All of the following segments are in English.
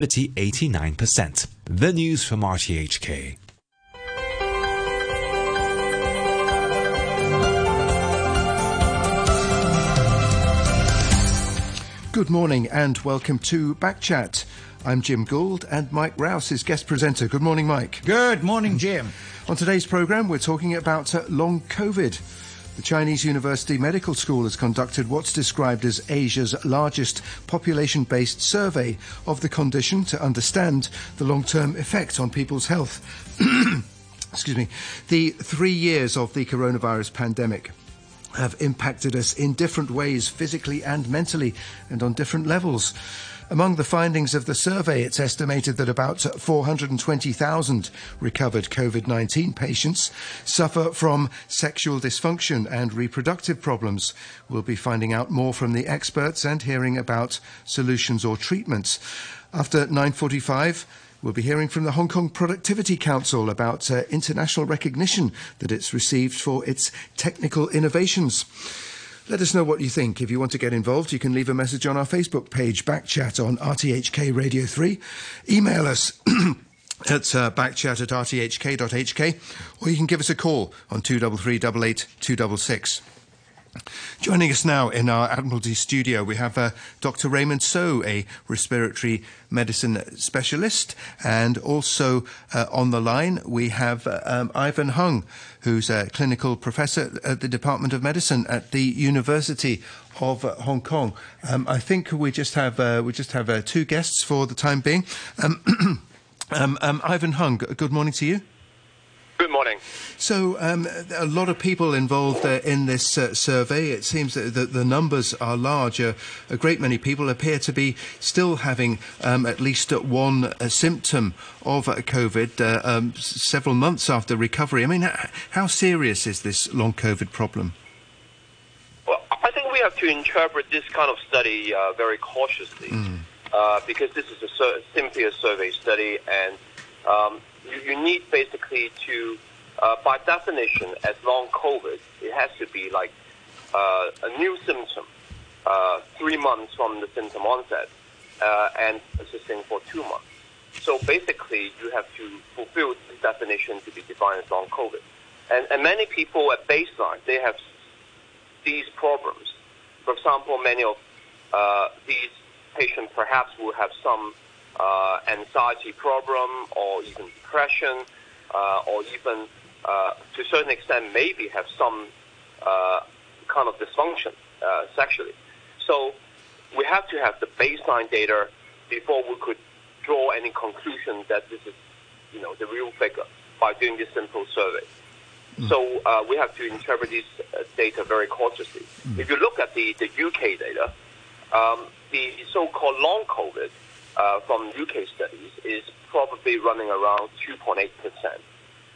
89%. The news from RTHK. Good morning and welcome to Backchat. I'm Jim Gould and Mike Rouse is guest presenter. Good morning, Mike. Good morning, Jim. On today's programme, we're talking about uh, long COVID. The Chinese University Medical School has conducted what's described as Asia's largest population based survey of the condition to understand the long term effect on people's health. Excuse me. The three years of the coronavirus pandemic have impacted us in different ways, physically and mentally, and on different levels. Among the findings of the survey, it's estimated that about 420,000 recovered COVID 19 patients suffer from sexual dysfunction and reproductive problems. We'll be finding out more from the experts and hearing about solutions or treatments. After 9.45, We'll be hearing from the Hong Kong Productivity Council about uh, international recognition that it's received for its technical innovations. Let us know what you think. If you want to get involved, you can leave a message on our Facebook page, Backchat on RTHK Radio 3. Email us. At uh, backchat at rthk.hk, or you can give us a call on 233 266. Joining us now in our Admiralty studio, we have uh, Dr. Raymond So, a respiratory medicine specialist, and also uh, on the line we have uh, um, Ivan Hung, who's a clinical professor at the Department of Medicine at the University of Hong Kong. Um, I think we just have uh, we just have uh, two guests for the time being. Um, um, um, Ivan Hung, good morning to you. Morning. So, um, a lot of people involved uh, in this uh, survey. It seems that the, the numbers are large. Uh, a great many people appear to be still having um, at least one uh, symptom of uh, COVID uh, um, several months after recovery. I mean, how serious is this long COVID problem? Well, I think we have to interpret this kind of study very cautiously mm. because this is a sur- simply a survey study and um, you, you need basically to, uh, by definition, as long COVID, it has to be like uh, a new symptom, uh, three months from the symptom onset, uh, and persisting for two months. So basically, you have to fulfill this definition to be defined as long COVID. And, and many people at baseline, they have these problems. For example, many of uh, these patients perhaps will have some uh, anxiety problem or even depression or even uh, to a certain extent maybe have some uh, kind of dysfunction uh, sexually. So we have to have the baseline data before we could draw any conclusion that this is, you know, the real figure by doing this simple survey. Mm. So uh, we have to interpret this uh, data very cautiously. Mm. If you look at the, the UK data, um, the so-called long COVID uh, from UK studies is probably running around 2.8% uh,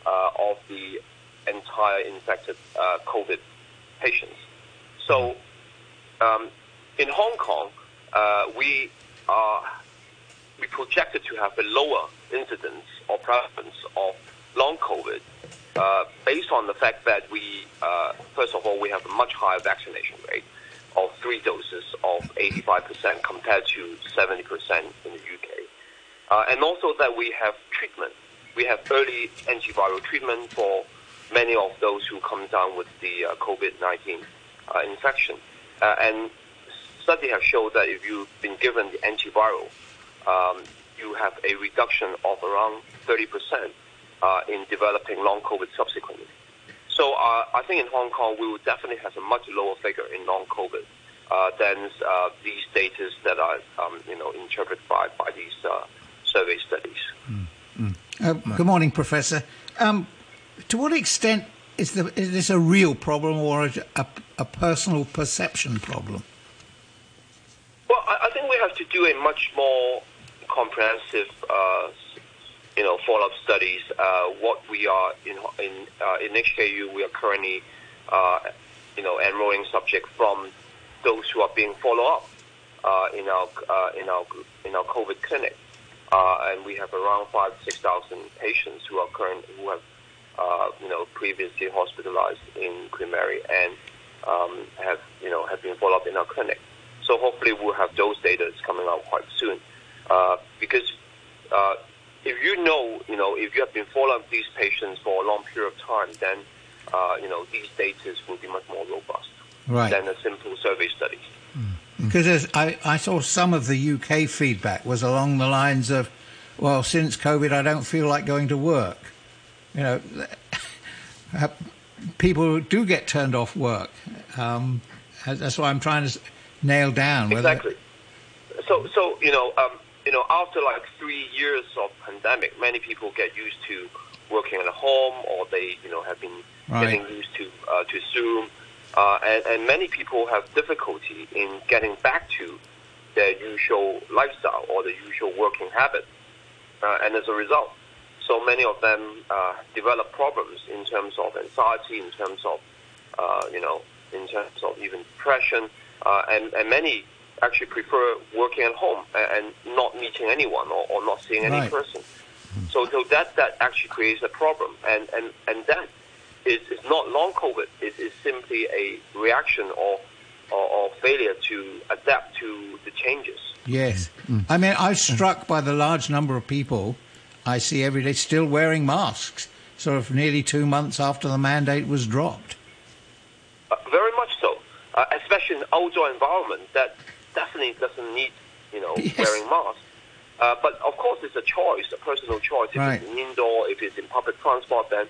of the entire infected uh, COVID patients. So um, in Hong Kong, uh, we are we projected to have a lower incidence or prevalence of long COVID uh, based on the fact that we, uh, first of all, we have a much higher vaccination rate of three doses of 85% compared to 70% in the UK. Uh, and also that we have treatment. We have early antiviral treatment for many of those who come down with the uh, COVID-19 uh, infection. Uh, and studies have shown that if you've been given the antiviral, um, you have a reduction of around 30% uh, in developing long COVID subsequently. So uh, I think in Hong Kong, we will definitely have a much lower figure in long COVID uh, than these data that are, um, you know, interpreted by, by these survey studies. Mm. Mm. good morning, Professor. Um, to what extent is, the, is this a real problem or a, a personal perception problem? Well, I, I, think we have to do a much more comprehensive uh, you know, follow-up studies. Uh, what we are in in uh, in HKU, we are currently, uh, you know, enrolling subjects from those who are being followed up uh, in our uh, in our in our COVID clinic, uh, and we have around five six thousand patients who are current who have, you know, previously hospitalized in Queen Mary and um, have you know have been followed up in our clinic. So hopefully we'll have those data coming out quite soon. uh, because uh, if you know, you know, if you have been following these patients for a long period of time, then uh, you know these data will be much more robust Right. than a simple survey study. Because I, I saw some of the UK feedback was along the lines of, well, since COVID, I don't feel like going to work. You know, uh, people do get turned off work. Um, that's why I'm trying to nail down. whether- Exactly. So, so you know, um, you know, after like three years of pandemic, many people get used to working at home, or they, you know, have been Right. getting used to uh, to Zoom, uh, and, and many people have difficulty in getting back to their usual lifestyle or the usual working habit, uh, and as a result, so many of them uh, develop problems in terms of anxiety, in terms of, uh, you know, in terms of even depression, uh, and, and many actually prefer working at home and, and not meeting anyone or, or not seeing any Right. person. So, so that that actually creates a problem, and and and that is, is not long COVID. It is simply a reaction or, or or failure to adapt to the changes. Yes. I mean, I'm struck by the large number of people I see every day still wearing masks, sort of nearly two months after the mandate was dropped. Uh, very much so, uh, especially in outdoor environment that definitely doesn't need, you know, Yes. wearing masks. Uh, but of course, it's a choice, a personal choice. If Right. it's in indoor, if it's in public transport, then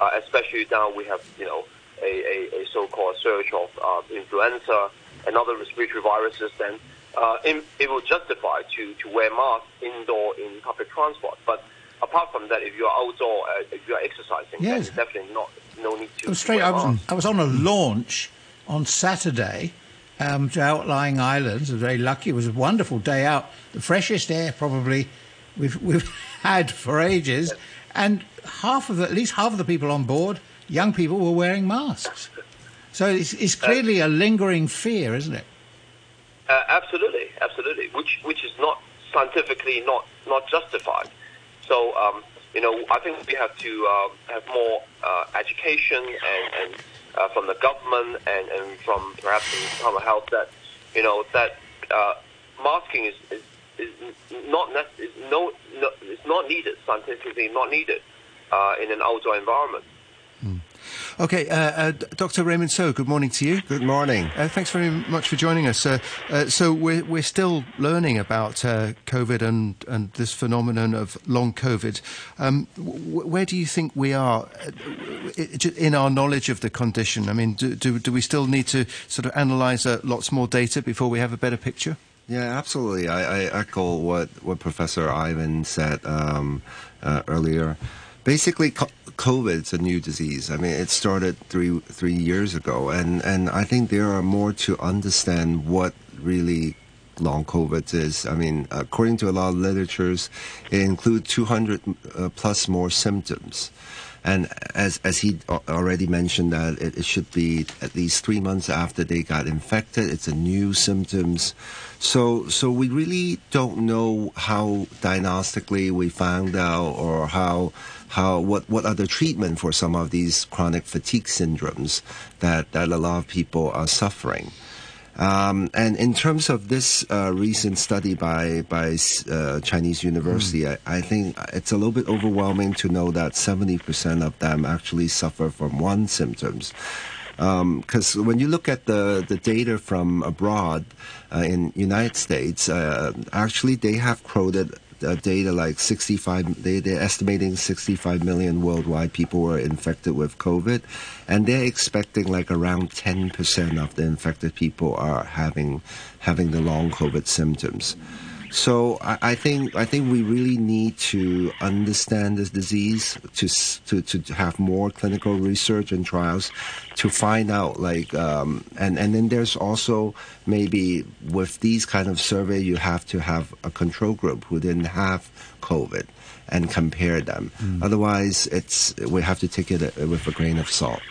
uh, especially now we have, you know, a, a, a so-called surge of uh, influenza and other respiratory viruses, then uh, it, it will justify to, to wear masks indoor in public transport. But apart from that, if you're outdoor, uh, if you're exercising, Yes. definitely not no need to. Straight. wear I was, masks. I was on a launch on Saturday um, to Outlying Islands. I was very lucky. It was a wonderful day out. The freshest air probably we've we've had for ages, and half of the, at least half of the people on board, young people, were wearing masks. So it's, it's clearly a lingering fear, isn't it? Uh, absolutely, absolutely. Which which is not scientifically not not justified. So um, you know, I think we have to uh, have more uh, education and, and uh, from the government and, and from perhaps from the Health that you know that uh, masking is, is, is not nec- is no, no it's not needed scientifically not needed uh, in an outdoor environment. Okay, uh, uh, Dr. Raymond So, good morning to you. Good morning. Uh, thanks very much for joining us. Uh, uh, so we're we're still learning about uh, COVID and and this phenomenon of long COVID. Um, w- where do you think we are uh, in our knowledge of the condition? I mean, do do, do we still need to sort of analyse uh, lots more data before we have a better picture? Yeah, absolutely. I, I echo what, what Professor Ivan said um, uh, earlier. Basically, co- COVID is a new disease. I mean, it started three three years ago, and, and I think there are more to understand what really long COVID is. I mean, according to a lot of literatures, it includes 200 uh, plus more symptoms. And as as he already mentioned, that it, it should be at least three months after they got infected. It's a new symptoms, so so we really don't know how diagnostically we found out or how how what what are the treatment for some of these chronic fatigue syndromes that that a lot of people are suffering. Um, and in terms of this uh, recent study by by uh, Chinese university, I, I think it's a little bit overwhelming to know that 70% of them actually suffer from one symptoms. Because when you look at the, the data from abroad uh, in United States, uh, actually they have quoted uh, data like 65 they, they're estimating 65 million worldwide people were infected with covid and they're expecting like around 10% of the infected people are having having the long covid symptoms so I, I think I think we really need to understand this disease to to to have more clinical research and trials to find out like um, and and then there's also maybe with these kind of survey you have to have a control group who didn't have COVID and compare them. Otherwise, it's we have to take it uh, with a grain of salt.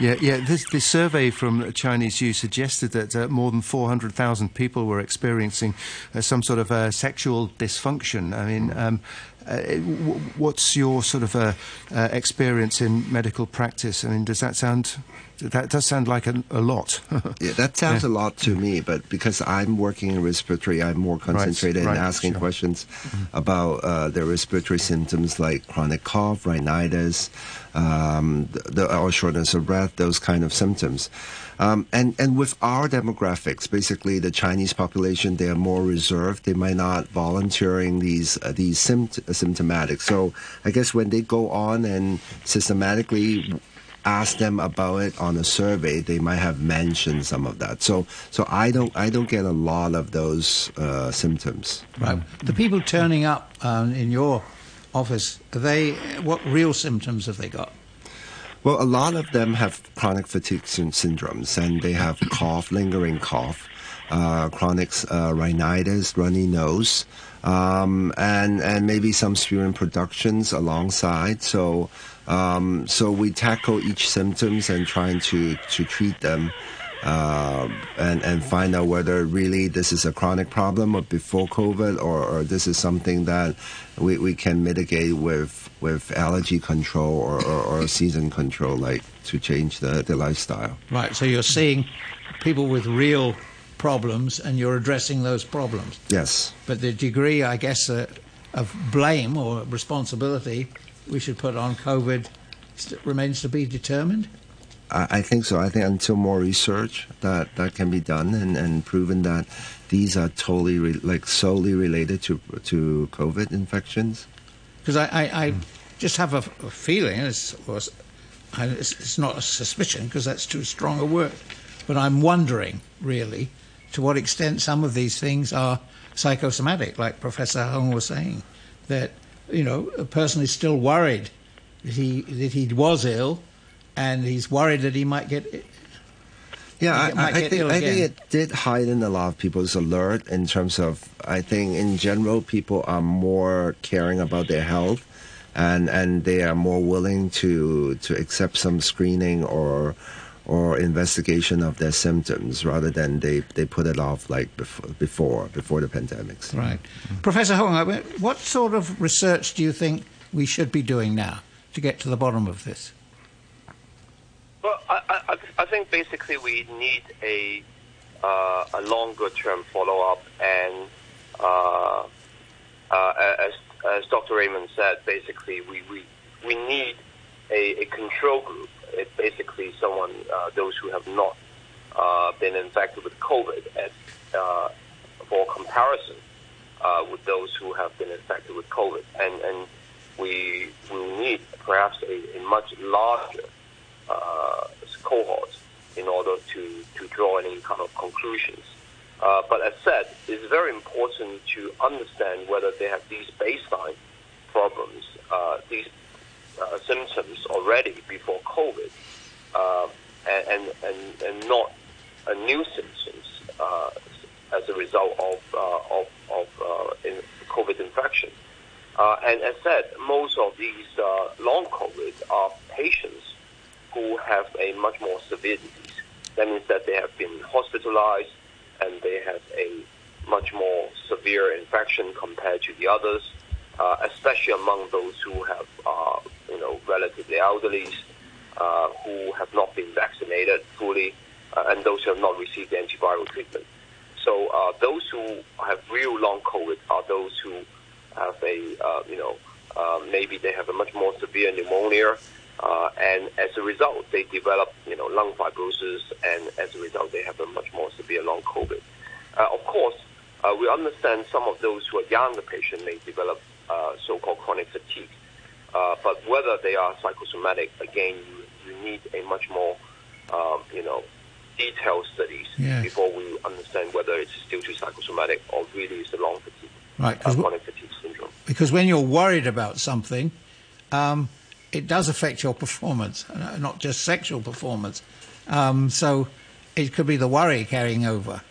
Yeah, yeah. This, this survey from Chinese U suggested that uh, more than 400,000 people were experiencing uh, some sort of uh, sexual dysfunction. I mean, um, uh, w- what's your sort of uh, uh, experience in medical practice? I mean, does that sound? That does sound like a, a lot. Yeah, that sounds a lot to me, but because I'm working in respiratory, I'm more concentrated right, in asking sure. questions about uh, the respiratory symptoms like chronic cough, rhinitis, um, the, or shortness of breath, those kind of symptoms. Um, and and with our demographics, basically the Chinese population, they are more reserved. They might not volunteering these uh, these sympt- symptomatic. So I guess when they go on and systematically ask them about it on a survey, they might have mentioned some of that. So, so I don't, I don't get a lot of those uh, symptoms. Right. The people turning up um, in your office, they what real symptoms have they got? Well, a lot of them have chronic fatigue syn- syndromes, and they have cough, lingering cough, uh, chronic uh, rhinitis, runny nose, um, and and maybe some sputum productions alongside. So. Um, so we tackle each symptoms and trying to, to treat them uh, and, and find out whether really this is a chronic problem or before COVID or, or this is something that we, we can mitigate with, with allergy control or, or, or season control, like to change the, the lifestyle. Right. So you're seeing people with real problems, and you're addressing those problems. Yes. But the degree, I guess, uh, of blame or responsibility we should put on COVID remains to be determined. I, I think so. I think until more research that, that can be done and, and proven that these are totally re- like solely related to to COVID infections. Because I, I, I just have a, a feeling, it's, it's, it's not a suspicion because that's too strong a word, but I'm wondering really to what extent some of these things are psychosomatic, like Professor Hung was saying, that you know a person is still worried that he that he was ill, and he's worried that he might get Yeah, I, I, think I think it did heighten a lot of people's alert in terms of. I think in general, people are more caring about their health, and and they are more willing to to accept some screening or or investigation of their symptoms rather than they, they put it off like before before before the pandemics. Right. Professor Hung, what sort of research do you think we should be doing now to get to the bottom of this? Well, I, I, I think basically we need a uh, a longer term follow up, and uh, uh, as as Dr. Raymond said, basically we we, we need a, a control group. It's basically someone uh, those who have not uh, been infected with COVID, as uh, for comparison with those who have been infected with COVID, and and we will need perhaps a, a much larger uh, cohort in order to, to draw any kind of conclusions. Uh, but as said, it's very important to understand whether they have these baseline problems, uh, these uh, symptoms already before COVID, uh, and, and, and, and not a new symptoms uh, as a result of, uh, of, of in COVID infection. And as said, most of these long COVID are patients who have a much more severe disease. That means that they have been hospitalized and they have a much more severe infection compared to the others, uh, especially among those who have, uh, you know, relatively elderly, uh, who have not been vaccinated fully, uh, and those who have not received antiviral treatment. So uh, those who have real long COVID are those who have a, uh, you know, maybe they have a much more severe pneumonia, uh, and as a result, they develop, you know, lung fibrosis, and as a result, they have a much more severe long COVID. Uh, of course, uh, we understand some of those who are younger patients may develop uh, so-called chronic fatigue, uh, but whether they are psychosomatic, again, you, you need a much more, um, you know, detailed studies Yes. before we understand whether it's due to psychosomatic or really is the long fatigue, Right. uh, chronic fatigue syndrome. because when you're worried about something, um, it does affect your performance, uh, not just sexual performance. Um, so it could be the worry carrying over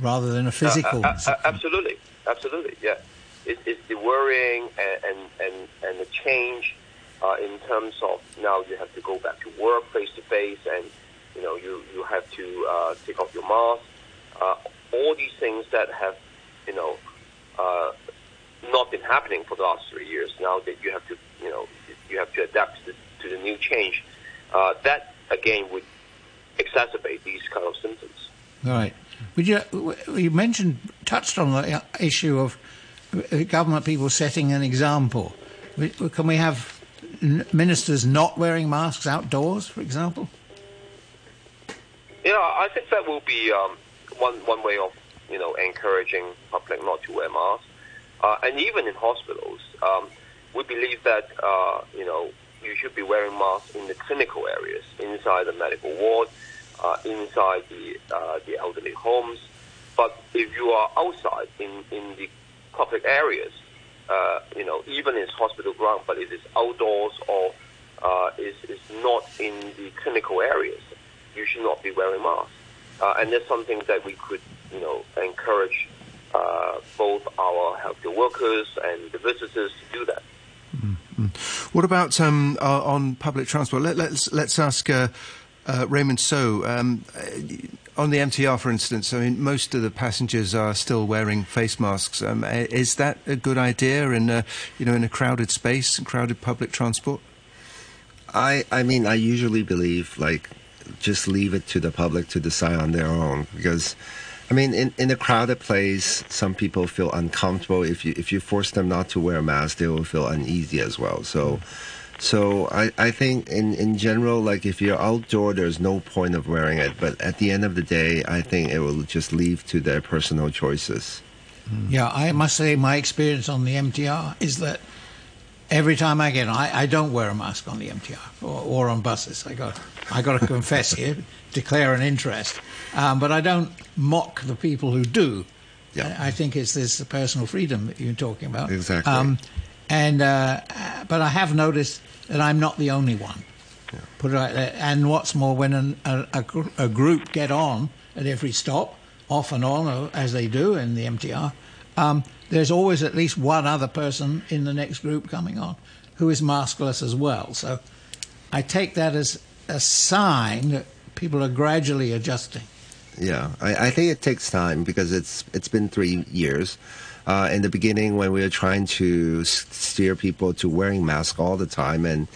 rather than a physical. Uh, uh, uh, absolutely, absolutely, yeah. It, it's the worrying and and and, the change uh, in terms of now you have to go back to work face to face, and you know you you have to uh, take off your mask. Uh, all these things that have you know uh, not not been happening for the last three years. Now that you have to, you know, you have to adapt to the, to the new change. Uh, that again would exacerbate these kind of symptoms. Right. Would you, you mentioned, touched on the issue of uh, government people setting an example. Can we have ministers not wearing masks outdoors, for example? Yeah, I think that will be um, one one way of you know encouraging public not to wear masks, uh, and even in hospitals, um, we believe that uh, you know you should be wearing masks in the clinical areas, inside the medical ward, uh, inside the uh, the elderly homes. But if you are outside in in the public areas, uh, you know, even in hospital ground, but it is outdoors or uh, is is not in the clinical areas, you should not be wearing masks. Uh, and that's something that we could, you know, encourage uh, both our healthcare workers and the visitors to do that. Mm-hmm. What about um, uh, on public transport? Let, us let's, let's ask uh, uh, Raymond So. Um, uh, on the MTR, for instance, I mean, most of the passengers are still wearing face masks. Um, is that a good idea in a, you know in a crowded space, crowded public transport? I I mean, I usually believe like just leave it to the public to decide on their own because. I mean, in, in a crowded place, some people feel uncomfortable. If you if you force them not to wear a mask, they will feel uneasy as well. So, so I, I think in, in general, like if you're outdoor, there's no point of wearing it. But at the end of the day, I think it will just leave to their personal choices. Yeah, I must say my experience on the MTR is that every time I get on, I, I don't wear a mask on the MTR or, or on buses. I got I got to confess here, declare an interest, um, but I don't mock the people who do. Yeah. I, think it's this personal freedom that you're talking about. Exactly. Um, and uh, but I have noticed that I'm not the only one. Yeah. Put it like that. And what's more, when an, a, a, a, group get on at every stop, off and on uh, as they do in the MTR, um, there's always at least one other person in the next group coming on who is maskless as well. So I take that as a sign that people are gradually adjusting. Yeah, I, I think it takes time because it's it's been three years. Uh, in the beginning when we were trying to steer people to wearing masks all the time and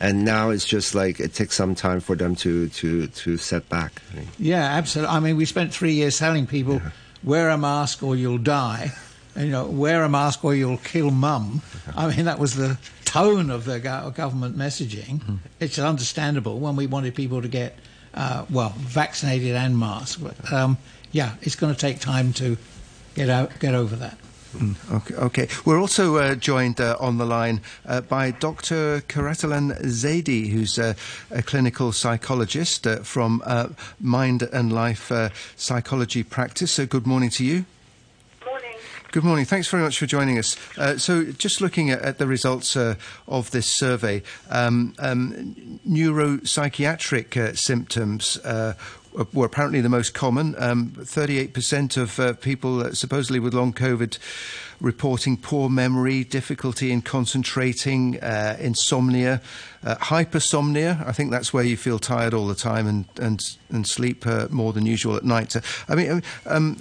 and now it's just like it takes some time for them to to to set back yeah absolutely. I mean we spent three years telling people yeah. wear a mask or you'll die. And, you know wear a mask or you'll kill mum. I mean that was the tone of the government messaging. Mm-hmm. it's understandable when we wanted people to get uh, well vaccinated and masked but um, yeah it's going to take time to get out get over that Mm, okay, okay, We're also uh, joined uh, on the line uh, by Dr. Quratulain Zaidi, who's a clinical psychologist uh, from uh, Mind and Life uh, Psychology Practice. So, good morning to you. Good morning. Thanks very much for joining us. so, just looking at, at the results of this survey, um, um, neuropsychiatric symptoms were apparently the most common. Um, 38% of uh, people uh, supposedly with long COVID reporting poor memory, difficulty in concentrating, uh, insomnia, uh, hypersomnia. I think that's where you feel tired all the time and, and, and sleep uh, more than usual at night. I mean, um,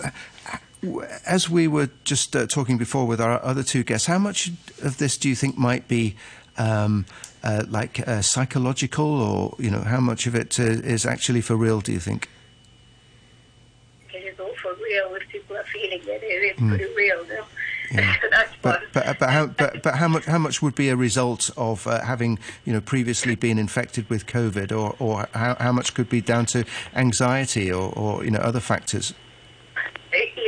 as we were just uh, talking before with our other two guests, how much of this do you think might be um, uh, like uh, psychological, or you know, how much of it uh, is actually for real? Do you think? It is all for real. If people are feeling it, it is mm. pretty real. No? Yeah. but, but, but, how, but, but how much how much would be a result of uh, having you know previously been infected with COVID, or, or how, how much could be down to anxiety or, or you know other factors?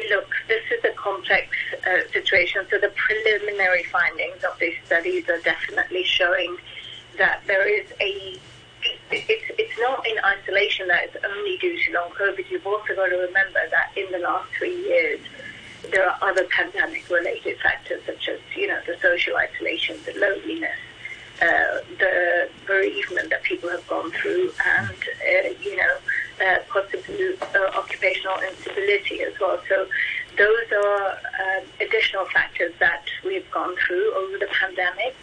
Look, this is a complex uh, situation. So the preliminary findings of these studies are definitely showing that there is a it's it's not in isolation that it's only due to long COVID. You've also got to remember that in the last three years, there are other pandemic-related factors such as you know the social isolation, the loneliness, uh, the bereavement that people have gone through, and uh, you know uh, possibly uh, occupational instability as well. So those are um, additional factors that we've gone through over the pandemic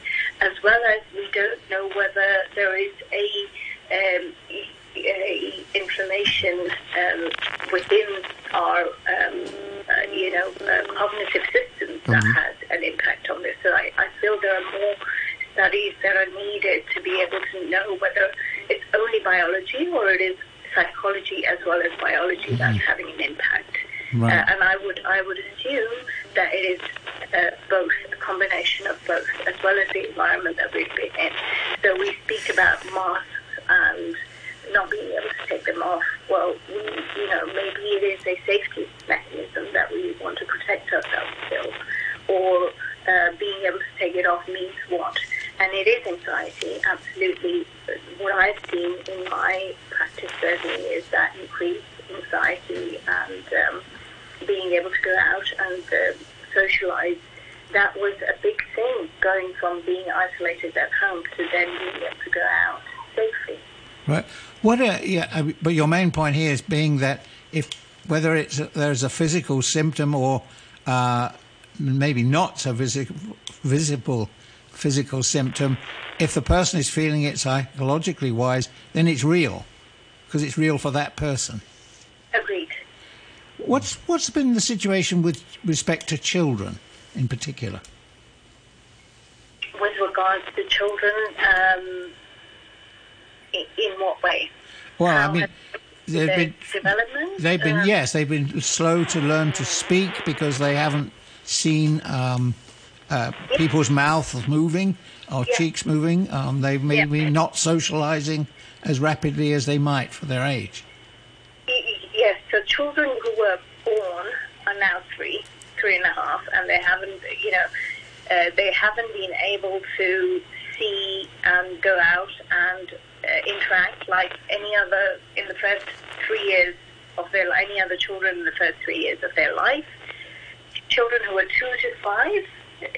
as well as we don't know whether there is a, um, a inflammation um, within our, um, uh, you know, uh, cognitive systems mm-hmm. that has an impact on this So I, I feel there are more studies that are needed to be able to know whether it's only biology or it is psychology as well as biology that's having an impact. Right. Uh, and I would I would assume that it is uh, both a combination of both, as well as the environment that we've been in. So we speak about masks and not being able to take them off. Well, we, you know, maybe it is a safety mechanism that we want to protect ourselves still, or uh, being able to take it off means what? And it is anxiety, absolutely. What I've seen in my practice certainly is that increased anxiety and um, being able to go out and uh, socialize. That was a big thing, going from being isolated at home to then being able to go out safely. Right. What? A, yeah. uh, But your main point here is being that if whether it's there's a physical symptom or uh, maybe not so visi- visible physical symptom, if the person is feeling it psychologically wise, then it's real because it's real for that person. Agreed. What's what's been the situation with respect to children in particular? With regards to children, um, in, what way? Well, I mean, they've been development. they've been Um, yes, they've been slow to learn to speak because they haven't seen um, uh, people's mouths moving or Yeah. cheeks moving. Um, they've maybe not socialising as rapidly as they might for their age. So children who were born are now three, three and a half, and they haven't, you know, uh, they haven't been able to see and go out and uh, interact like any other in the first three years of their any other children in the first three years of their life. Children who are two to five,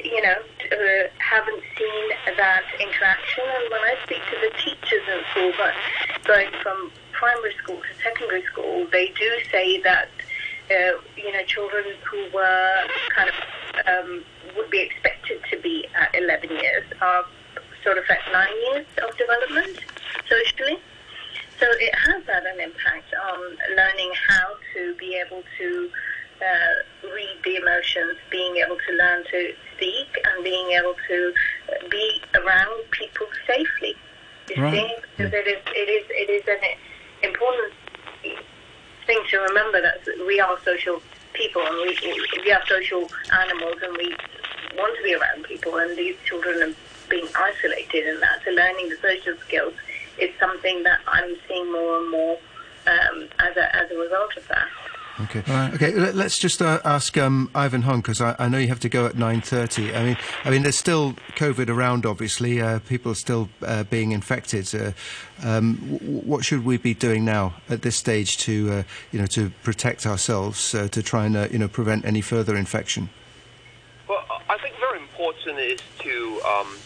you know, uh, haven't seen that interaction. And when I speak to the teachers in school, but going from primary school to secondary school, they do say that, uh, you know, children who were kind of um, would be expected to be at 11 years are sort of at nine years of development socially. So it has had an impact on learning how to be able to uh, read the emotions, being able to learn to speak, and being able to be around people safely. You Right. see, because it is it is it is an important thing to remember that we are social people and we we are social animals and we want to be around people and these children are being isolated in that. So learning the social skills is something that I'm seeing more and more um, as a as a result of that. Okay. Right. Okay. let- Let's just uh, ask um, Ivan Hung because I, I know you have to go at nine thirty. I mean, I mean, there's still COVID around. Obviously, uh, people are still uh, being infected. Uh, um, w- w- what should we be doing now at this stage to, uh, you know, to protect ourselves uh, to try and, uh, you know, prevent any further infection? Well, I think very important is to um,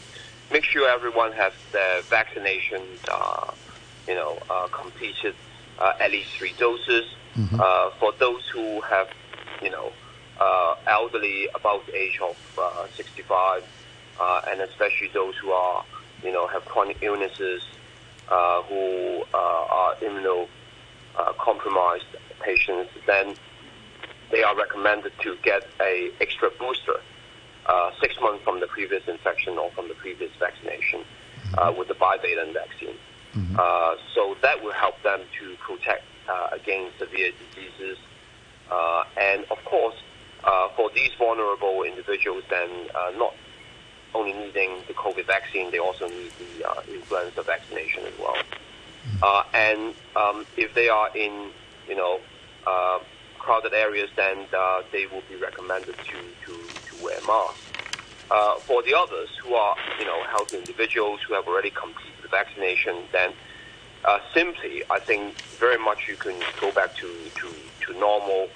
make sure everyone has their vaccination, uh, you know, uh, completed uh, at least three doses. Uh, for those who have, you know, uh, elderly about the age of uh, 65, uh, and especially those who are, you know, have chronic illnesses, uh, who uh, are immuno uh, compromised patients, then they are recommended to get a extra booster uh, six months from the previous infection or from the previous vaccination uh, with the bivalent vaccine. Uh, so that will help them to protect against severe diseases. Uh, and of course, uh, for these vulnerable individuals, then uh, not only needing the COVID vaccine, they also need the uh, influenza vaccination as well. Uh, and um, if they are in, you know, uh, crowded areas, then uh, they will be recommended to, to, to wear masks. Uh, for the others who are, you know, healthy individuals who have already completed the vaccination, then uh, simply, I think very much you can go back to, to, to normal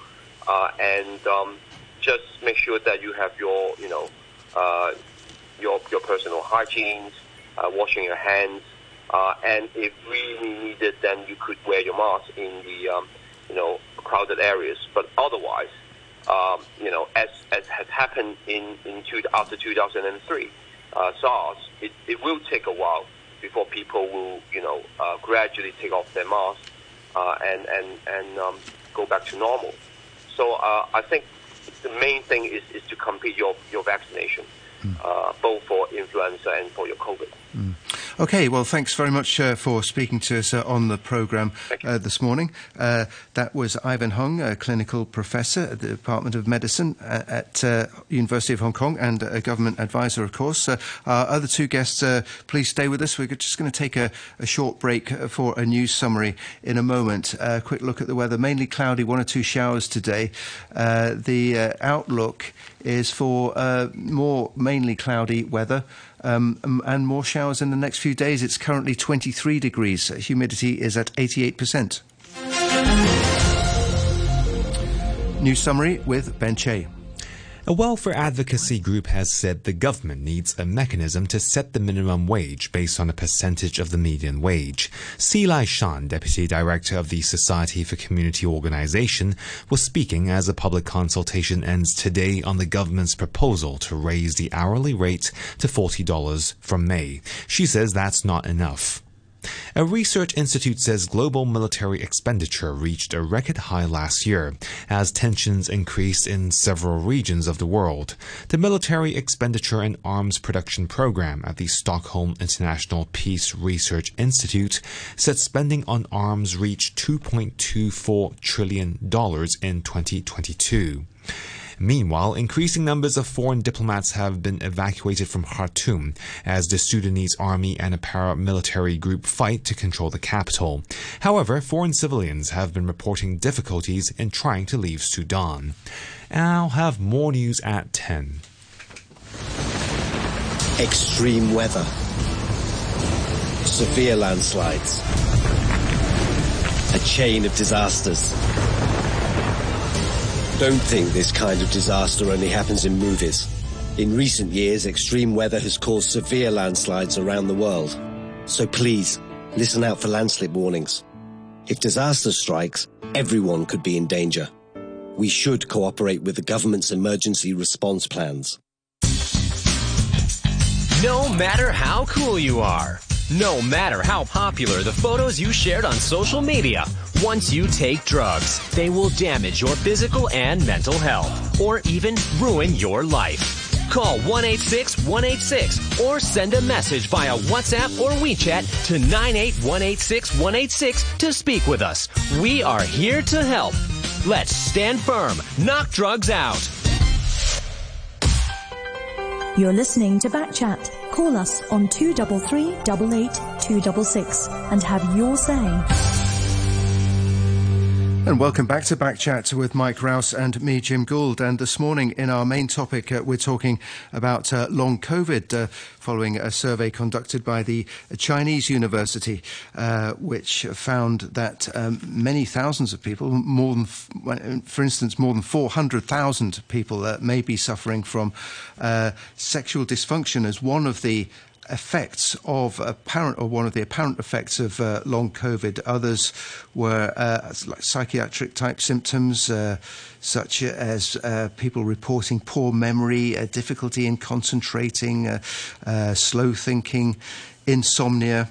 uh, and um, just make sure that you have your, you know, uh, your, your personal hygiene, uh, washing your hands, uh, and if really needed, then you could wear your mask in the, um, you know, crowded areas. But otherwise, um, you know, as, as has happened in, in two, after 2003 uh, SARS, it, it will take a while before people will, you know, uh, gradually take off their masks uh, and, and, and um, go back to normal. So uh, I think the main thing is, is to complete your, your vaccination. uh, both for influenza and for your COVID. Okay, well, thanks very much uh, for speaking to us uh, on the programme uh, this morning. Uh, that was Ivan Hung, a clinical professor at the Department of Medicine uh, at uh, University of Hong Kong and a government advisor, of course. Uh, our other two guests, uh, please stay with us. We're just going to take a, a short break for a news summary in a moment. A quick look at the weather. Mainly cloudy, one or two showers today. Uh, the uh, outlook is for uh, more mainly cloudy weather um, and more showers in the next few days. It's currently 23 degrees. Humidity is at 88%. News summary with Ben Che. A welfare advocacy group has said the government needs a mechanism to set the minimum wage based on a percentage of the median wage. Sze Lai Shan, deputy director of the Society for Community Organization, was speaking as a public consultation ends today on the government's proposal to raise the hourly rate to $40 from May. She says that's not enough. A research institute says global military expenditure reached a record high last year as tensions increased in several regions of the world. The Military Expenditure and Arms Production Program at the Stockholm International Peace Research Institute said spending on arms reached $2.24 trillion in 2022. Meanwhile, increasing numbers of foreign diplomats have been evacuated from Khartoum as the Sudanese army and a paramilitary group fight to control the capital. However, foreign civilians have been reporting difficulties in trying to leave Sudan. I'll have more news at 10. Extreme weather. Severe landslides. A chain of disasters. Don't think this kind of disaster only happens in movies. In recent years, extreme weather has caused severe landslides around the world. So please, listen out for landslip warnings. If disaster strikes, everyone could be in danger. We should cooperate with the government's emergency response plans. No matter how cool you are, no matter how popular the photos you shared on social media, once you take drugs, they will damage your physical and mental health, or even ruin your life. Call 186-186 or send a message via WhatsApp or WeChat to 98186-186 to speak with us. We are here to help. Let's stand firm. Knock drugs out. You're listening to Backchat. Call us on 233 88 266 and have your say. And welcome back to Backchat with Mike Rouse and me, Jim Gould. And this morning, in our main topic, uh, we're talking about uh, long COVID, uh, following a survey conducted by the Chinese university, uh, which found that um, many thousands of people, more than, f- for instance, more than 400,000 people, uh, may be suffering from uh, sexual dysfunction as one of the effects of apparent or one of the apparent effects of uh, long COVID. Others were uh, like psychiatric type symptoms, uh, such as uh, people reporting poor memory, difficulty in concentrating, uh, uh, slow thinking, insomnia.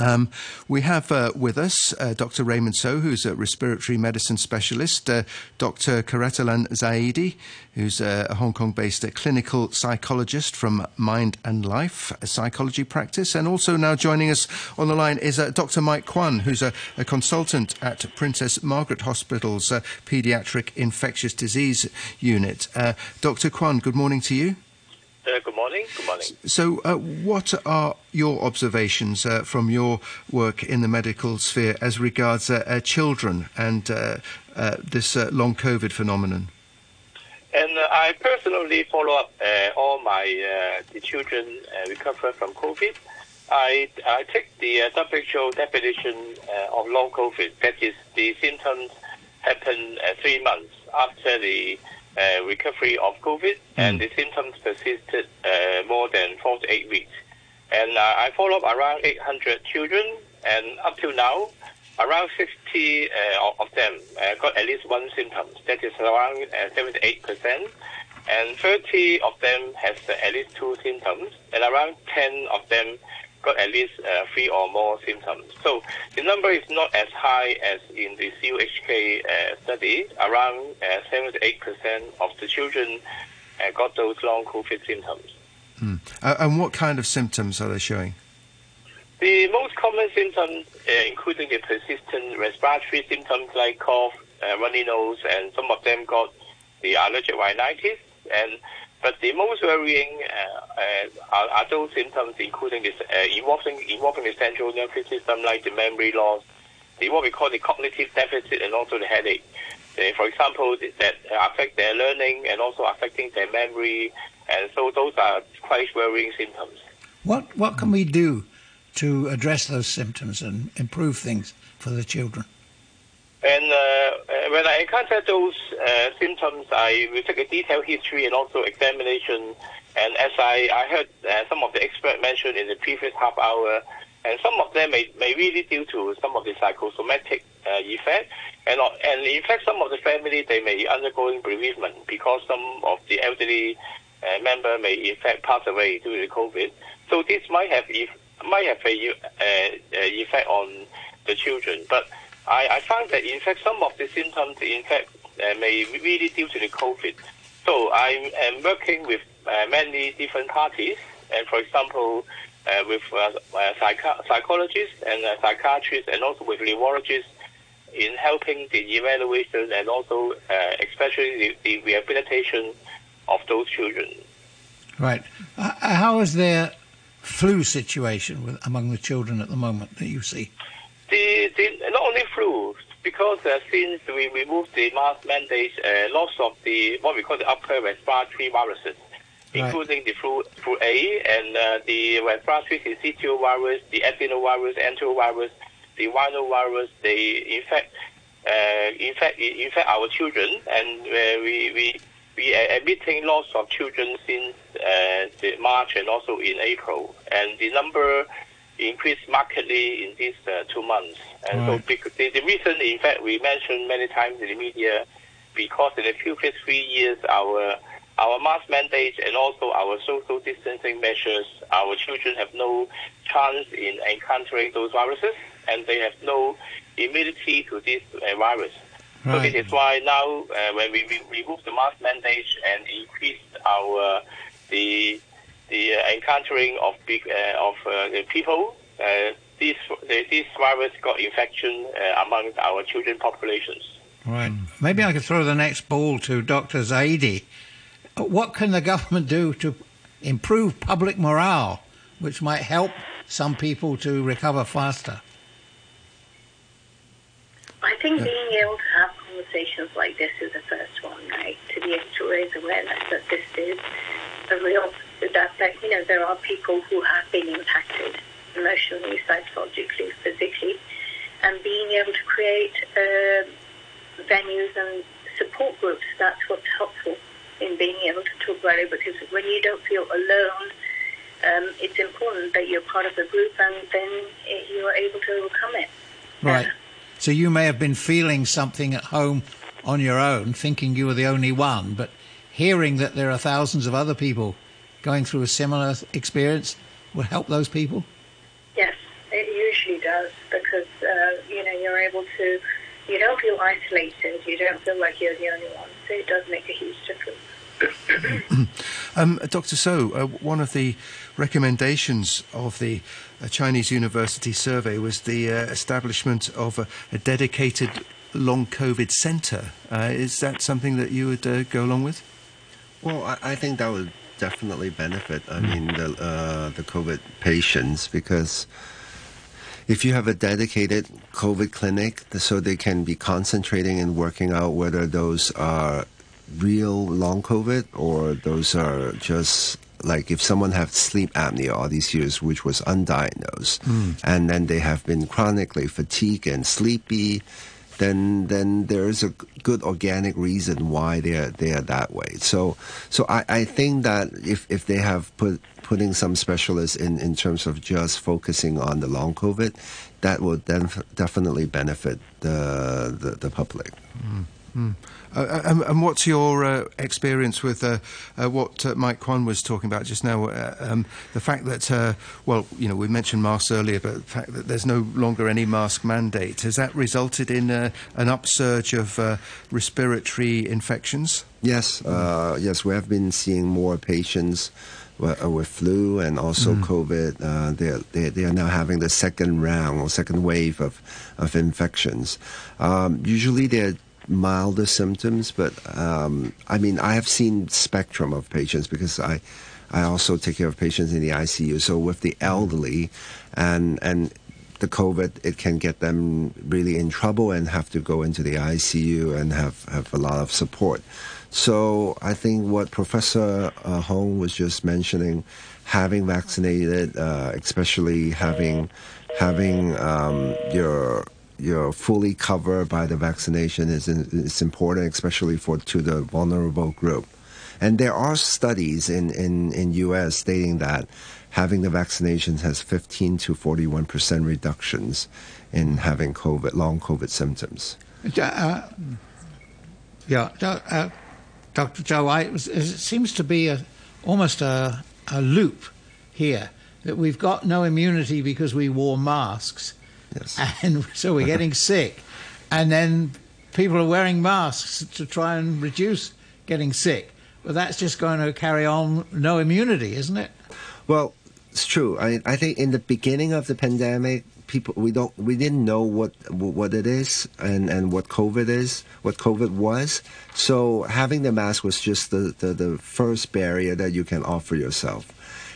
Um, we have uh, with us uh, Dr. Raymond So, who's a respiratory medicine specialist, uh, Dr. Quratulain Zaidi, who's a, a Hong Kong based clinical psychologist from Mind and Life a psychology practice, and also now joining us on the line is uh, Dr. Mike Kwan, who's a, a consultant at Princess Margaret Hospital's uh, Pediatric Infectious Disease Unit. Uh, Dr. Kwan, good morning to you. Uh, good morning. Good morning. So, uh, what are your observations uh, from your work in the medical sphere as regards uh, uh, children and uh, uh, this uh, long COVID phenomenon? And uh, I personally follow up uh, all my uh, the children uh, recover from COVID. I, I take the uh, WHO definition uh, of long COVID. That is, the symptoms happen uh, three months after the uh, recovery of COVID, and the symptoms persisted uh, more than four to eight weeks. And uh, I follow up around 800 children, and up to now, around 60 uh, of- them uh, got at least one symptom. That is around uh, 78%. And 30 of them has at least two symptoms, and around 10 of them got at least uh, three or more symptoms. So the number is not as high as in the CUHK uh, study. Around uh, 78% of the children uh, got those long COVID symptoms. Mm. Uh, and what kind of symptoms are they showing? The most common symptoms, uh, including the persistent respiratory symptoms like cough, uh, runny nose, and some of them got the allergic rhinitis. And but the most worrying uh, uh, are, those symptoms, including this uh, involving involving the central nervous system, like the memory loss, the what we call the cognitive deficit, and also the headache. Uh, for example, that affect their learning and also affecting their memory, and so those are quite worrying symptoms. What what can we do to address those symptoms and improve things for the children? And uh, uh, when I encounter those uh, symptoms, I will take a detailed history and also examination. And as I, I heard uh, some of the experts mentioned in the previous half hour, and some of them may, may really due to some of the psychosomatic uh, effect. And, uh, and in fact, some of the family, they may undergoing bereavement because some of the elderly member may in fact pass away due to COVID. So this might have, if, might have a effect on the children. But I, I found that in fact some of the symptoms in fact uh, may really due to the COVID. So I am working with uh, many different parties, and for example, uh, with uh, uh, psych- psychologists and uh, psychiatrists, and also with neurologists in helping the evaluation and also especially the, the, rehabilitation of those children. Right. how is their flu situation with, among the children at the moment that you see? The, the, not only flu, because uh, since we removed the mask mandate, uh, lots of the what we call the upper respiratory viruses, right. including the flu, flu A and uh, the respiratory syncytial virus, the adenovirus, enterovirus, the rhinovirus, they infect, uh, infect, infect our children, and uh, we, we, we are admitting lots of children since uh, March and also in April, and the number increased markedly in these uh, two months. And right. so the, the reason, in fact, we mentioned many times in the media, because in the previous three years, our our mask mandate and also our social distancing measures, our children have no chance in encountering those viruses, and they have no immunity to this uh, virus. Right. So this is why now, uh, when we, we remove the mask mandate and increase our the the uh, encountering of big uh, of uh, people, this this virus got infection among our children populations. Right. Maybe I could throw the next ball to Dr. Zaidi. What can the government do to improve public morale, which might help some people to recover faster? I think being able to have conversations like this is the first one, right? To be able to raise awareness that this is a real that, that you know there are people who have been impacted emotionally, psychologically, physically, and being able to create uh, venues and support groups. That's what's helpful in being able to talk about it because when you don't feel alone. Um, it's important that you're part of the group and then you are able to overcome it. Right. So you may have been feeling something at home on your own, thinking you were the only one, but hearing that there are thousands of other people going through a similar experience will help those people? Yes, it usually does because uh, you know you're able to. You don't feel isolated. You don't feel like you're the only one. So it does make a huge difference. um, Dr. So, uh, one of the recommendations of the uh, Chinese University survey was the uh, establishment of a, a, dedicated long COVID centre. Uh, is that something that you would uh, go along with? Well, I, I think that would definitely benefit. I mean, the uh, the COVID patients because if you have a dedicated COVID clinic, so they can be concentrating and working out whether those are real long COVID or those are just like if someone have sleep apnea all these years, which was undiagnosed, mm. and then they have been chronically fatigued and sleepy then then there is a good organic reason why they are they are that way. So so I, I think that if, if they have put putting some specialists in, in terms of just focusing on the long COVID, that will then definitely benefit the the, the public. Mm. Mm. Uh, and, and, what's your uh, experience with uh, uh what uh, Mike Kwan was talking about just now? Uh, um, the fact that, well, you know, we mentioned masks earlier, but the fact that there's no longer any mask mandate has that resulted in an upsurge of respiratory infections? Yes, yes, we have been seeing more patients with flu and also mm. COVID. Uh, they, they, are now having the second round or second wave of, of infections. Um, usually they're milder symptoms, but um, I mean, I have seen spectrum of patients because I, I also take care of patients in the ICU. So with the elderly, and and the COVID, it can get them really in trouble and have to go into the ICU and have, have a lot of support. So I think what Professor uh, Hung was just mentioning, having vaccinated, uh, especially having having um, your you're fully covered by the vaccination is is important, especially for to the vulnerable group. And there are studies in, in, in U.S. stating that having the vaccinations has 15 to 41 percent reductions in having COVID, long COVID symptoms. Uh, yeah, uh, Dr. Joe, I, it, seems to be a, almost a, a loop here that we've got no immunity because we wore masks Yes. And so we're getting sick. And then people are wearing masks to try and reduce getting sick. But that's just going to carry on no immunity, isn't it? Well, it's true. I, I think in the beginning of the pandemic, people we don't we didn't know what what it is and and what COVID is, what COVID was. So having the mask was just the, the, the first barrier that you can offer yourself.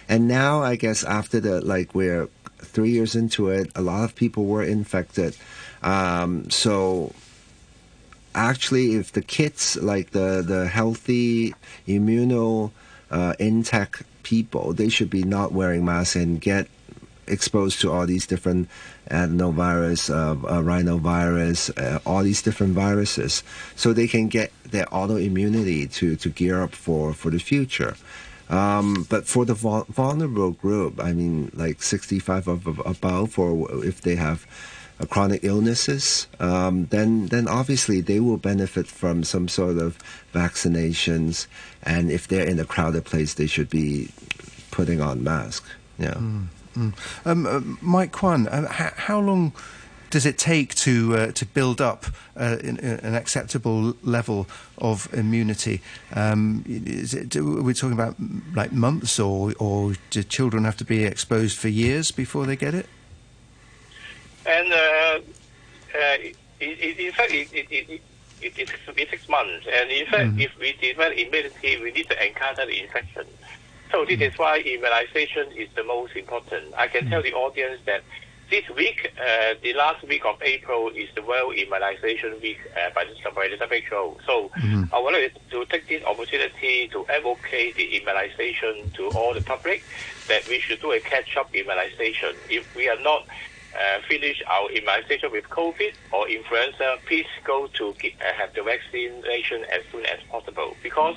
And now I guess after the like we're three years into it, a lot of people were infected. Um, so actually, if the kids, like the, the healthy, immuno uh, intact people, they should be not wearing masks and get exposed to all these different adenovirus, uh, uh, rhinovirus, uh, all these different viruses, so they can get their autoimmunity to, to gear up for, for the future. Um, but for the vulnerable group, I mean, like 65 of, above, or if they have uh, chronic illnesses, um, then then obviously they will benefit from some sort of vaccinations. And if they're in a crowded place, they should be putting on masks. Yeah. Mm, mm. Um, uh, Mike Kwan, uh, how, how long? Does it take to uh, to build up uh, in, in an acceptable level of immunity? Um, is it, are we talking about like months, or or do children have to be exposed for years before they get it? And uh, uh in, in fact, it, it, it, it, it's six months. And in fact, mm. if we develop immunity, we need to encounter the infection. So this mm. is why immunization is the most important. I can mm. tell the audience that this week, uh, the last week of April is the World Immunization Week uh, by the WHO. So mm-hmm. I wanted to take this opportunity to advocate the immunization to all the public that we should do a catch-up immunization. If we are not uh, finish our immunization with COVID or influenza, please go to get, uh, have the vaccination as soon as possible. Because,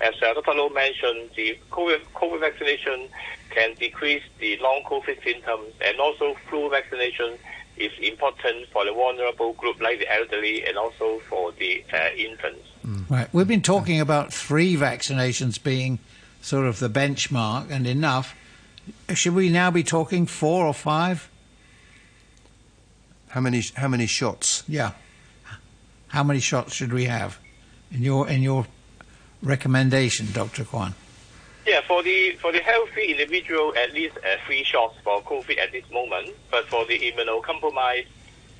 as uh, Dr. Loh mentioned, the COVID, COVID vaccination can decrease the long COVID symptoms, and also flu vaccination is important for the vulnerable group like the elderly and also for the uh, infants. Mm. Right. We've been talking about three vaccinations being sort of the benchmark and enough. Should we now be talking four or five? How many? How many shots? Yeah. How many shots should we have in your in your recommendation, Doctor Kwan? Yeah, for the for the healthy individual, at least uh, three shots for COVID at this moment. But for the immunocompromised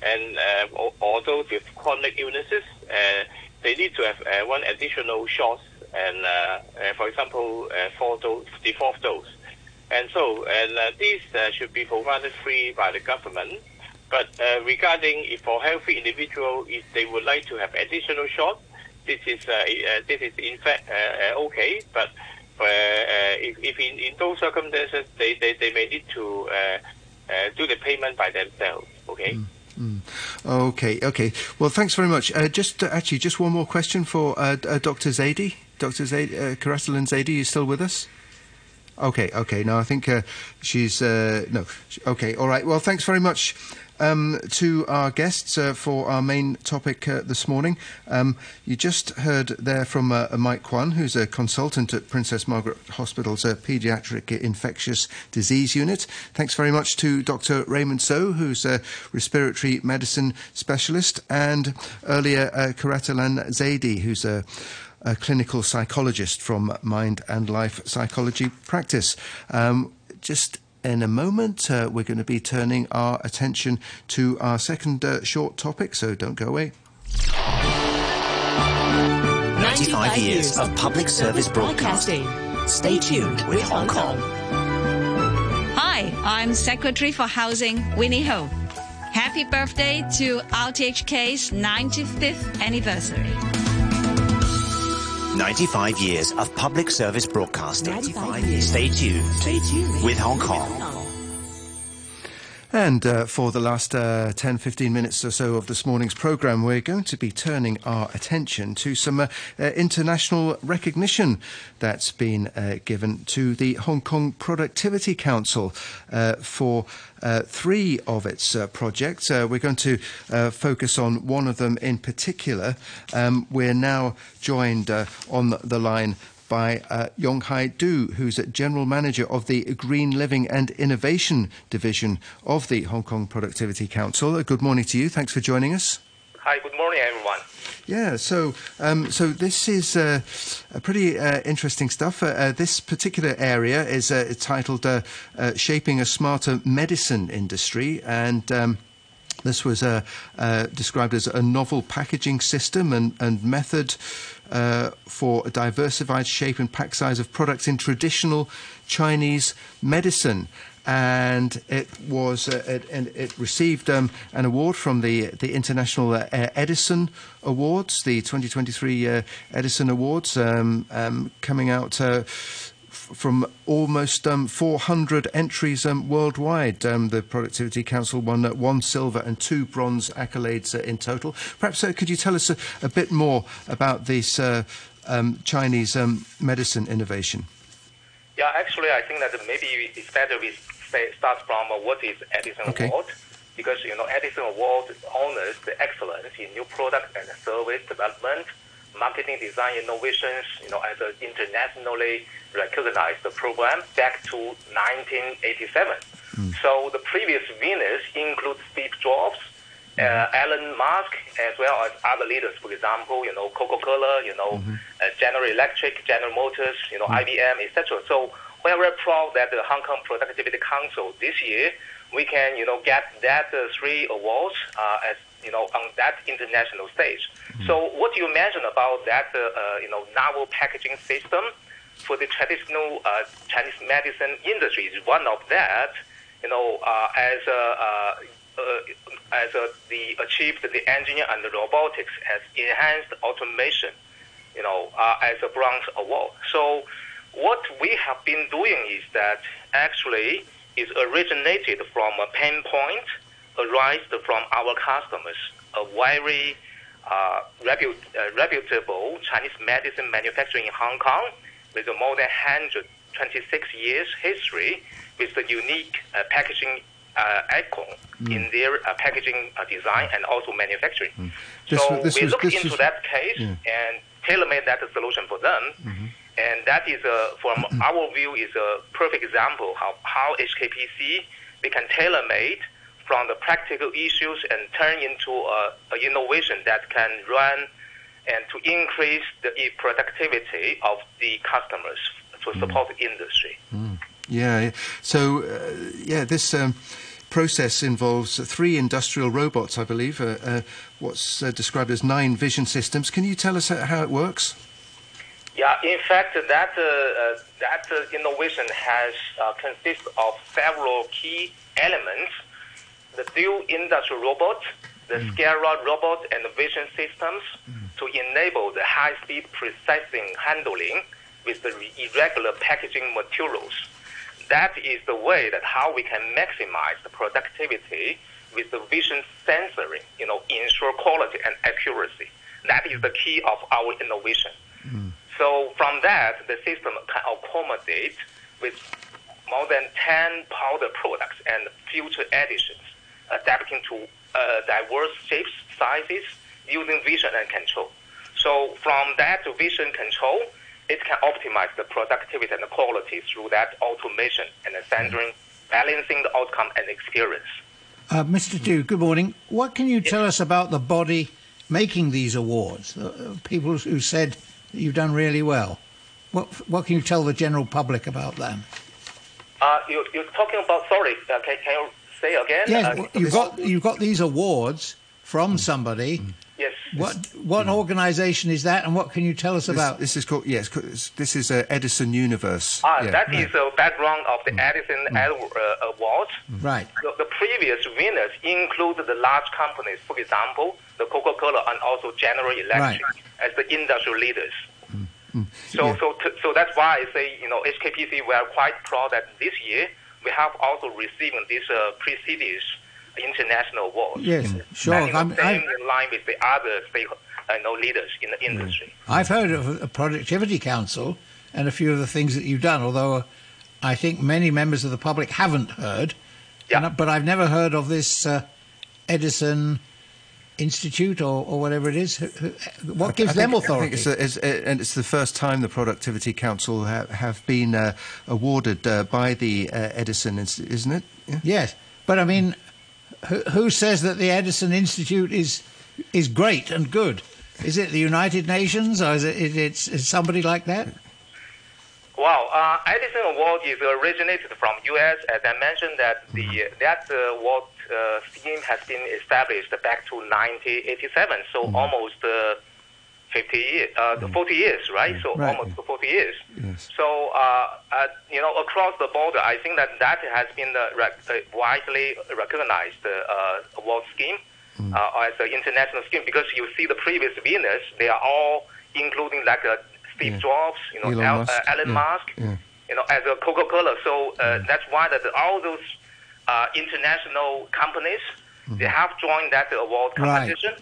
and uh, those with chronic illnesses, uh, they need to have uh, one additional shot, and uh, uh, for example, four dose, the fourth dose. And so, and these should be provided free by the government. But regarding if for healthy individual, if they would like to have additional shots, this is this is in fact okay, but uh, if, if in, in, those circumstances they, they, they may need to uh, uh, do the payment by themselves. Okay. Mm. Mm. Okay, okay. Well, thanks very much. Uh, just uh, actually, just one more question for uh, Dr. Zaidi. Dr. Zaidi, uh, Quratulain Zaidi, you still with us? Okay, okay. No, I think she's no. Okay, all right. Well, thanks very much. Um, to our guests uh, for our main topic uh, this morning. Um, you just heard there from uh, Mike Kwan, who's a consultant at Princess Margaret Hospital's uh, Pediatric Infectious Disease Unit. Thanks very much to Dr. Raymond So, who's a respiratory medicine specialist, and earlier uh, Quratulain Zaidi, who's a a clinical psychologist from Mind and Life Psychology Practice. Um, just in a moment, uh, we're going to be turning our attention to our second uh, short topic, so don't go away. 95 years of public service broadcasting. Stay tuned with Hong Kong. Hi, I'm Secretary for Housing, Winnie Ho. Happy birthday to RTHK's 95th anniversary. 95 years of public service broadcasting. Stay tuned, Stay tuned with Hong Kong. And uh, for the last uh, 10, 15 minutes or so of this morning's programme, we're going to be turning our attention to some uh, uh international recognition that's been uh, given to the Hong Kong Productivity Council uh, for three of its projects. we're going to focus on one of them in particular. Um, we're now joined on the line by uh, Yong Hai Du, who's a General Manager of the Green Living and Innovation Division of the Hong Kong Productivity Council. Uh, good morning to you. Thanks for joining us. Hi, good morning, everyone. Yeah, so um, so this is uh, a pretty uh, interesting stuff. Uh, uh this particular area is uh, titled "Shaping a Smarter Medicine Industry," and um, this was described as a novel packaging system and, and method uh, for a diversified shape and pack size of products in traditional Chinese medicine. And it was, uh, it, and it received um, an award from the the International uh, Edison Awards, the 2023 uh, Edison Awards, um, um, coming out uh, from almost um, 400 entries um, worldwide. Um, the Productivity Council won uh, one silver and two bronze accolades uh, in total. Perhaps uh, could you tell us a, a, bit more about this uh, um, Chinese um, medicine innovation? Yeah, actually, I think that maybe it's better we start from uh, what is Edison okay. Award because you know Edison Award honors the excellence in new product and service development marketing design innovations, you know, as an internationally recognized program back to 1987. Mm. So the previous winners include Steve Jobs, uh, mm-hmm. Elon Musk, as well as other leaders. For example, you know, Coca-Cola, you know, mm-hmm. uh, General Electric, General Motors, you know, mm. IBM, etc. So we are very proud that the Hong Kong Productivity Council this year we can, you know, get that uh, three awards uh, as you know, on that international stage. Mm-hmm. So what you mentioned about that, uh, uh, you know, novel packaging system for the traditional uh, Chinese medicine industry is one of that. You know, uh, as uh, as the achieved the engineer and the robotics has enhanced automation. You know, as a bronze award. So what we have been doing is that actually is originated from a pain point arised from our customers, a very uh, uh, reputable Chinese medicine manufacturer in Hong Kong with a more than 126 years history with the unique uh, packaging uh, icon mm. in their uh, packaging uh, design and also manufacturing. Mm. This, so we looked into that case and tailor-made that solution for them. Mm-hmm. And that is, a, from our view, is a perfect example of how HKPC we can tailor-made from the practical issues and turn into a, a innovation that can run and to increase the productivity of the customers to mm. support mm. the industry. Mm. Yeah. So, uh, yeah, this. Um, process involves three industrial robots, I believe, uh, uh, what's uh, described as nine vision systems. Can you tell us how it works? Yeah, in fact, that uh, uh, that innovation has consists of several key elements the dual industrial robot, the mm. SCARA robot, and the vision systems mm. to enable the high-speed processing handling with the irregular packaging materials. That is the way that how we can maximize the productivity with the vision sensoring, you know, ensure quality and accuracy. That is the key of our innovation. Mm. So from that, the system can accommodate with more than 10 powder products and future additions adapting to uh, diverse shapes, sizes, using vision and control. So from that vision control, it can optimize the productivity and the quality through that automation and the centering, balancing the outcome and experience. Uh, Mr. Du, good morning. What can you tell us about the body making these awards? Uh, people who said you've done really well. What, what can you tell the general public about them? Uh, you, you're talking about, sorry, uh, can, can you say again? Yes, Uh, you've got you've got these awards from somebody. Yes. What what organisation is that, and what can you tell us This, about? this is called yes. This is uh, Edison Universe. Ah, Yeah. that is the background of the Edison Ed- uh, Award. Right. The, the previous winners include the large companies, for example, the Coca-Cola and also General Electric as the industry leaders. So, so, t- so that's why I say, you know, HKPC, we are quite proud that this year we have also received this uh, prestigious international award. Yes, sure. And, you know, I'm- I'm- in line with the other uh, you know, leaders in the industry. I've heard of a productivity council and a few of the things that you've done, although I think many members of the public haven't heard. Yeah. but I've never heard of this uh, Edison Institute or, or whatever it is. Who- who- What gives I them think- I authority? think it's the- it's, and it's the first time the Productivity Council ha- have been uh, awarded uh, by the uh, Edison, Inst- isn't it? Yeah. Yes, but I mean, who, who says that the Edison Institute is is great and good? Is it the United Nations or is it is, it's somebody like that? Well, uh, Edison Award is originated from U.S. As I mentioned, that the that uh, award uh, scheme has been established back to 1987, so almost uh, 50 years, uh, 40 years, right? So Right. almost 40 years. Yes. So, uh, uh, you know, across the border, I think that that has been rec- uh, widely recognized uh, award scheme uh, as an international scheme because you see the previous winners, they are all including like uh, Steve Yeah. Jobs, you know, Elon Al- Musk, uh, Elon yeah, Musk, yeah. you know, as a Coca-Cola. So uh, that's why that all those uh, international companies they have joined that award Right. competition.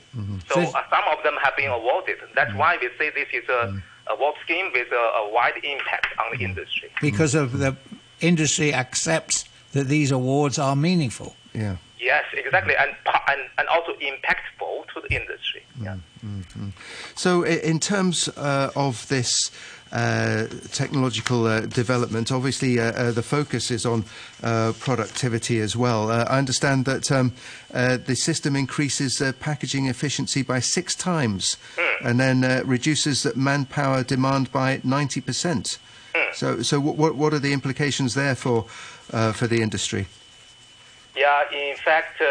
So So uh, some of them have been awarded. That's why we say this is a award scheme with a, a wide impact on the industry. Because of the industry accepts that these awards are meaningful. Yeah. Yes, exactly, and and, and also impactful to the industry. Yeah. So, in terms uh, of this uh, technological uh, development, obviously uh, uh, the focus is on uh, productivity as well. Uh, I understand that um, uh, the system increases uh, packaging efficiency by six times, and then uh, reduces manpower demand by ninety percent. So, so what, what what are the implications there for uh, for the industry? Yeah, in fact, uh,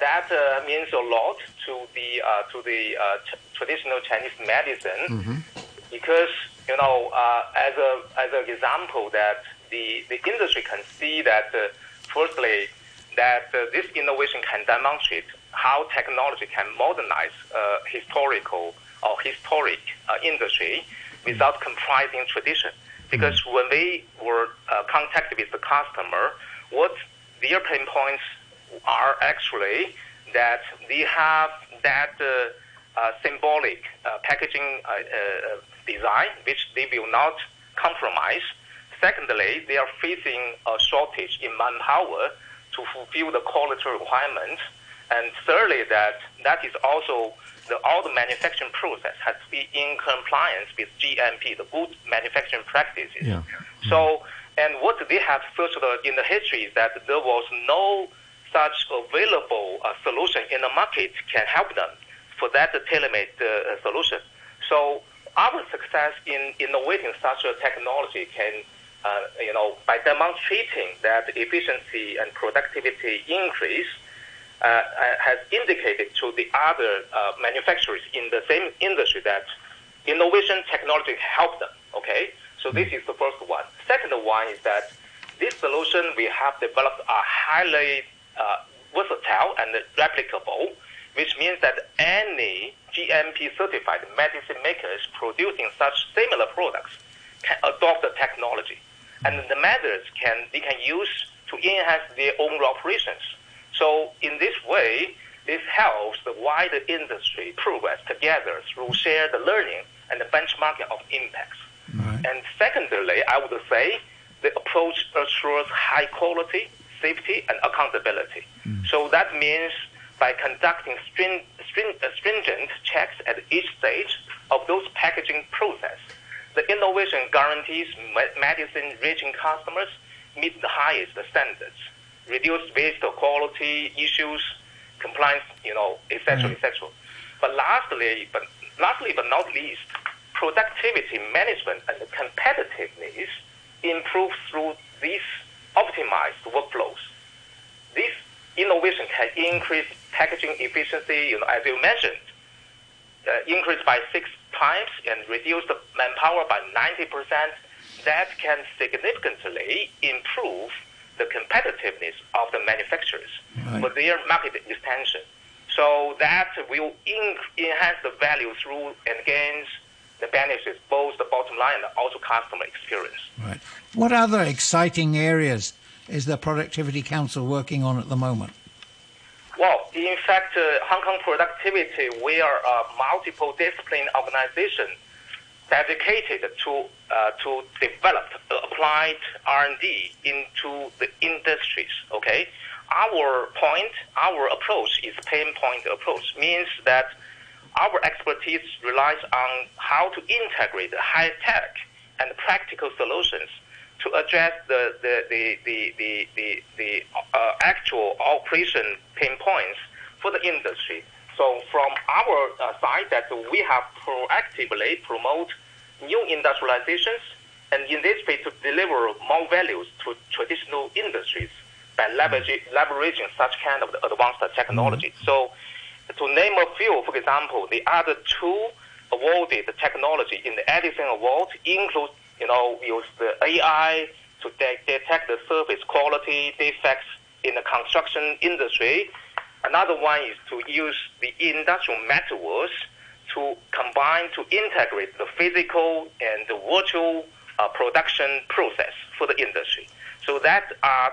that uh, means a lot to the uh, to the uh, traditional Chinese medicine because you know, uh, as a as an example, that the the industry can see that uh, firstly that uh, this innovation can demonstrate how technology can modernize uh, historical or historic uh, industry without comprising tradition. Because when they were uh, contacted with the customer, what their pain points are actually that they have that uh, uh, symbolic uh, packaging uh, uh, design, which they will not compromise. Secondly, they are facing a shortage in manpower to fulfill the quality requirements. And thirdly, that that is also the, all the manufacturing process has to be in compliance with GMP, the good manufacturing practices. Yeah. So, and what they have searched in the history is that there was no such available uh, solution in the market can help them for that tailor-made uh, solution. So our success in innovating such a technology can, uh, you know, by demonstrating that efficiency and productivity increase, uh, has indicated to the other uh, manufacturers in the same industry that innovation technology help them. Okay, so this is the first one. Second one is that this solution we have developed are highly uh, versatile and replicable, which means that any GMP certified medicine makers producing such similar products can adopt the technology, and the methods can they can use to enhance their own operations. So in this way, this helps the wider industry progress together through shared learning and the benchmarking of impacts. And secondly, I would say the approach assures high quality, safety, and accountability. Mm. So that means by conducting string, string, uh, stringent checks at each stage of those packaging process, the innovation guarantees medicine reaching customers meet the highest standards, reduce waste or quality issues, compliance, you know, etc., etc. But lastly, but lastly but not least, productivity management and competitiveness improve through these optimized workflows. This innovation can increase packaging efficiency, you know, as you mentioned, uh, increase by six times and reduce the manpower by 90%. That can significantly improve the competitiveness of the manufacturers right. for their market expansion. So that will enhance the value through and gains the benefits, both the bottom line and also customer experience. Right. What other exciting areas is the Productivity Council working on at the moment? Well, in fact, uh, Hong Kong Productivity, we are a multiple discipline organization dedicated to uh, to develop applied R&D into the industries. Okay, our point, our approach is pain point approach, means that our expertise relies on how to integrate high tech and practical solutions to address the the the the the, the, the uh, actual operation pain points for the industry. So from our uh, side, that we have proactively promote new industrializations and in this way to deliver more values to traditional industries by leveraging, leveraging such kind of advanced technology. Mm-hmm. So to name a few, for example, the other two awarded technology in the Edison Award include, you know, use the AI to de- detect the surface quality defects in the construction industry. Another one is to use the industrial metaverse to combine to integrate the physical and the virtual uh, production process for the industry. So that are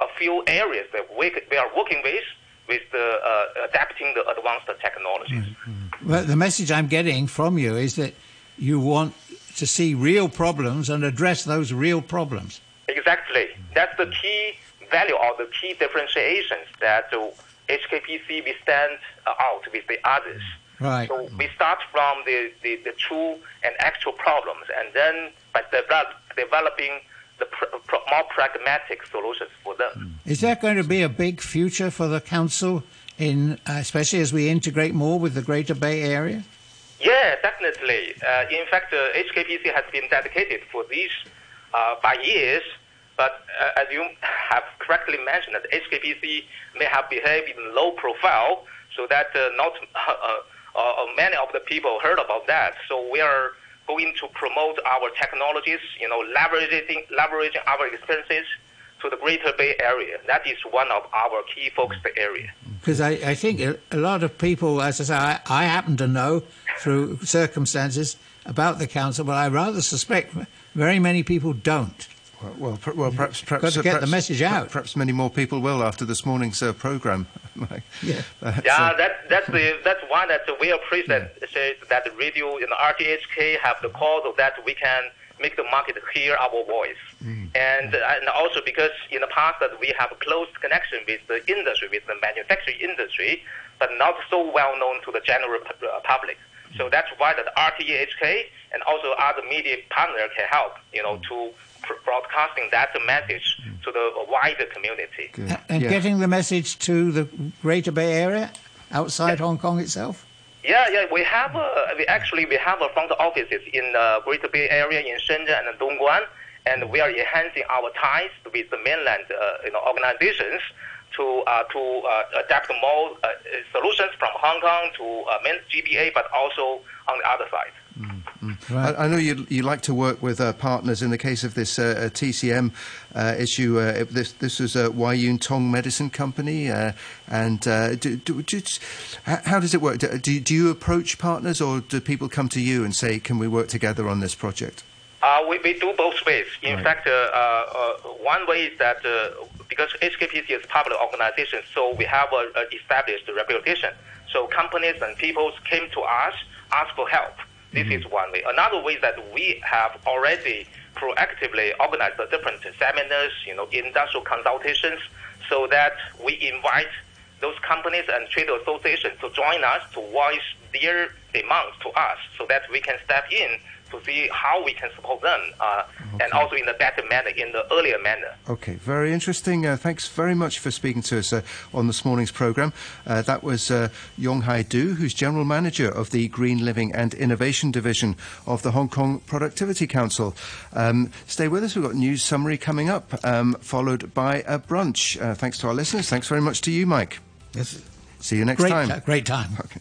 a few areas that we, we are working with with the uh, adapting the advanced technologies. Mm-hmm. Well, the message I'm getting from you is that you want to see real problems and address those real problems. Exactly. That's the key value or the key differentiations that HKPC we stand out with the others. Right. So we start from the, the, the true and actual problems, and then by develop, developing the pr- pr- more pragmatic solutions for them. Hmm. Is there going to be a big future for the council, in uh, especially as we integrate more with the Greater Bay Area? Yeah, definitely. Uh, in fact, uh, HKPC has been dedicated for this uh, by years. But uh, as you have correctly mentioned, HKPC may have behaved in low profile, so that uh, not uh, many of the people heard about that. So we are going to promote our technologies, you know, leveraging, leveraging our experiences to the Greater Bay Area. That is one of our key focus areas. Because I, I, think a lot of people, as I say, I, I, happen to know through circumstances about the council, but I rather suspect very many people don't. Well, well, well perhaps, perhaps got to get perhaps, the message out. Perhaps many more people will after this morning's uh, program. yeah, yeah, that, that's the that's one that we appreciate yeah. that the radio and RTHK have the call so that we can make the market hear our voice, mm. and uh, and also because in the past that we have a close connection with the industry, with the manufacturing industry, but not so well known to the general uh, public. So that's why the RTHK and also other media partner can help, you know, to broadcasting that message to the wider community. Good. And yeah. getting the message to the Greater Bay Area outside yeah. Hong Kong itself? Yeah, yeah, we have a, we actually we have a front offices in the Greater Bay Area in Shenzhen and Dongguan, and we are enhancing our ties with the mainland uh, you know, organizations to uh, to uh, adapt more uh, solutions from Hong Kong to uh, main GBA, but also on the other side. Mm. Right. I, I, know you, you like to work with uh, partners. In the case of this uh, TCM uh, issue, uh, this this was a Wai Yuen Tong Medicine Company, uh, and uh, do, do, do, how does it work? Do, do you approach partners, or do people come to you and say, "Can we work together on this project"? we, we do both ways. In right. fact, one way is that because HKPC is a public organization, so we have a, a established reputation. So companies and people came to us, ask for help. This mm-hmm. is one way. Another way that we have already proactively organized the different seminars, you know, industrial consultations, so that we invite those companies and trade associations to join us to voice their demands to us so that we can step in to see how we can support them, uh, okay. and also in a better manner, in the earlier manner. Okay, very interesting. Uh, thanks very much for speaking to us uh, on this morning's program. Uh, that was uh, Yong Hai Du, who's General Manager of the Green Living and Innovation Division of the Hong Kong Productivity Council. Um, stay with us. We've got news summary coming up, um, followed by a brunch. Uh, thanks to our listeners. Thanks very much to you, Mike. Yes. See you next great, time. great time. Okay.